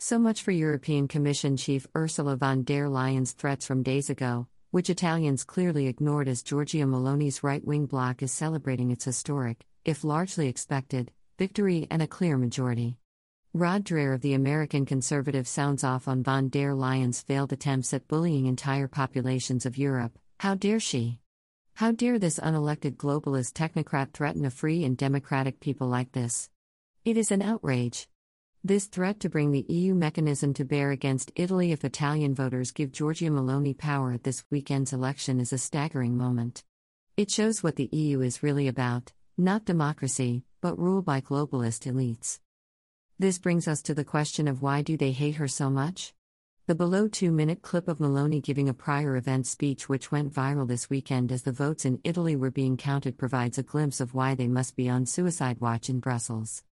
So much for European Commission Chief Ursula von der Leyen's threats from days ago, which Italians clearly ignored as Giorgia Meloni's right wing bloc is celebrating its historic, if largely expected, victory and a clear majority. Rod Dreher of the American Conservative sounds off on von der Leyen's failed attempts at bullying entire populations of Europe. How dare she? How dare this unelected globalist technocrat threaten a free and democratic people like this? It is an outrage. This threat to bring the EU mechanism to bear against Italy if Italian voters give Giorgia Meloni power at this weekend's election is a staggering moment. It shows what the EU is really about not democracy, but rule by globalist elites. This brings us to the question of why do they hate her so much? The below 2-minute clip of Meloni giving a prior event speech which went viral this weekend as the votes in Italy were being counted provides a glimpse of why they must be on suicide watch in Brussels.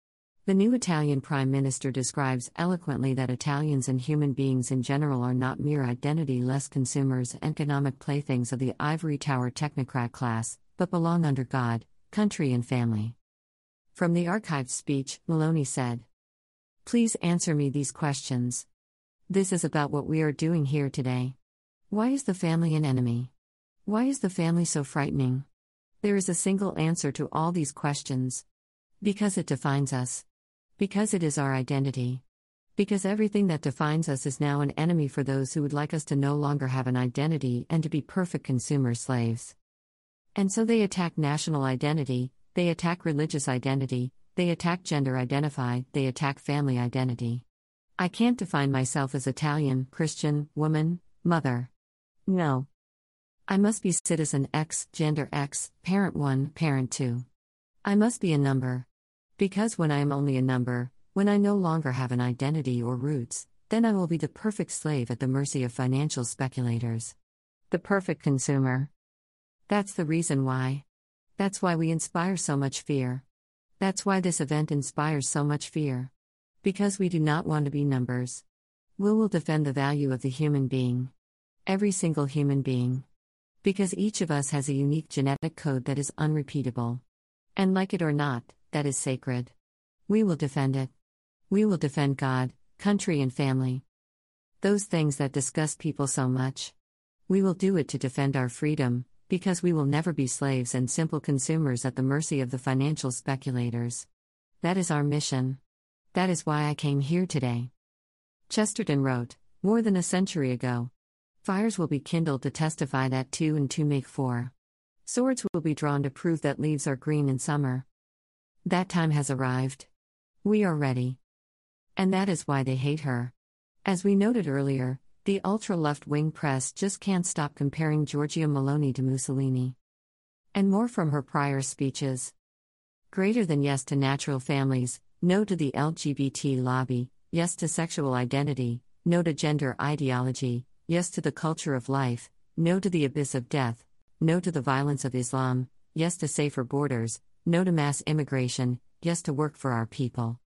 The new Italian prime minister describes eloquently that Italians and human beings in general are not mere identity-less consumers economic playthings of the ivory tower technocrat class, but belong under God, country and family. From the archived speech, Meloni said, Please answer me these questions. This is about what we are doing here today. Why is the family an enemy? Why is the family so frightening? There is a single answer to all these questions. Because it defines us. Because it is our identity. Because everything that defines us is now an enemy for those who would like us to no longer have an identity and to be perfect consumer slaves. And so they attack national identity, they attack religious identity, they attack gender identify, they attack family identity. I can't define myself as Italian, Christian, woman, mother. No. I must be citizen X, gender X, parent 1, parent 2. I must be a number. Because when I am only a number, when I no longer have an identity or roots, then I will be the perfect slave at the mercy of financial speculators. The perfect consumer. That's the reason why. That's why we inspire so much fear. That's why this event inspires so much fear. Because we do not want to be numbers. We will defend the value of the human being. Every single human being. Because each of us has a unique genetic code that is unrepeatable. And like it or not, that is sacred. We will defend it. We will defend God, country, and family. Those things that disgust people so much. We will do it to defend our freedom, because we will never be slaves and simple consumers at the mercy of the financial speculators. That is our mission. That is why I came here today. Chesterton wrote, more than a century ago. Fires will be kindled to testify that two and two make four. Swords will be drawn to prove that leaves are green in summer. That time has arrived. We are ready. And that is why they hate her. As we noted earlier, the ultra left wing press just can't stop comparing Giorgia Meloni to Mussolini. And more from her prior speeches. Greater than yes to natural families, no to the LGBT lobby, yes to sexual identity, no to gender ideology, yes to the culture of life, no to the abyss of death, no to the violence of Islam, yes to safer borders, no to mass immigration, yes to work for our people.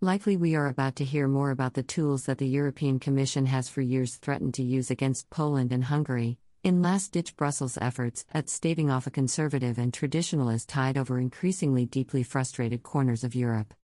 Likely, we are about to hear more about the tools that the European Commission has for years threatened to use against Poland and Hungary, in last ditch Brussels efforts at staving off a conservative and traditionalist tide over increasingly deeply frustrated corners of Europe.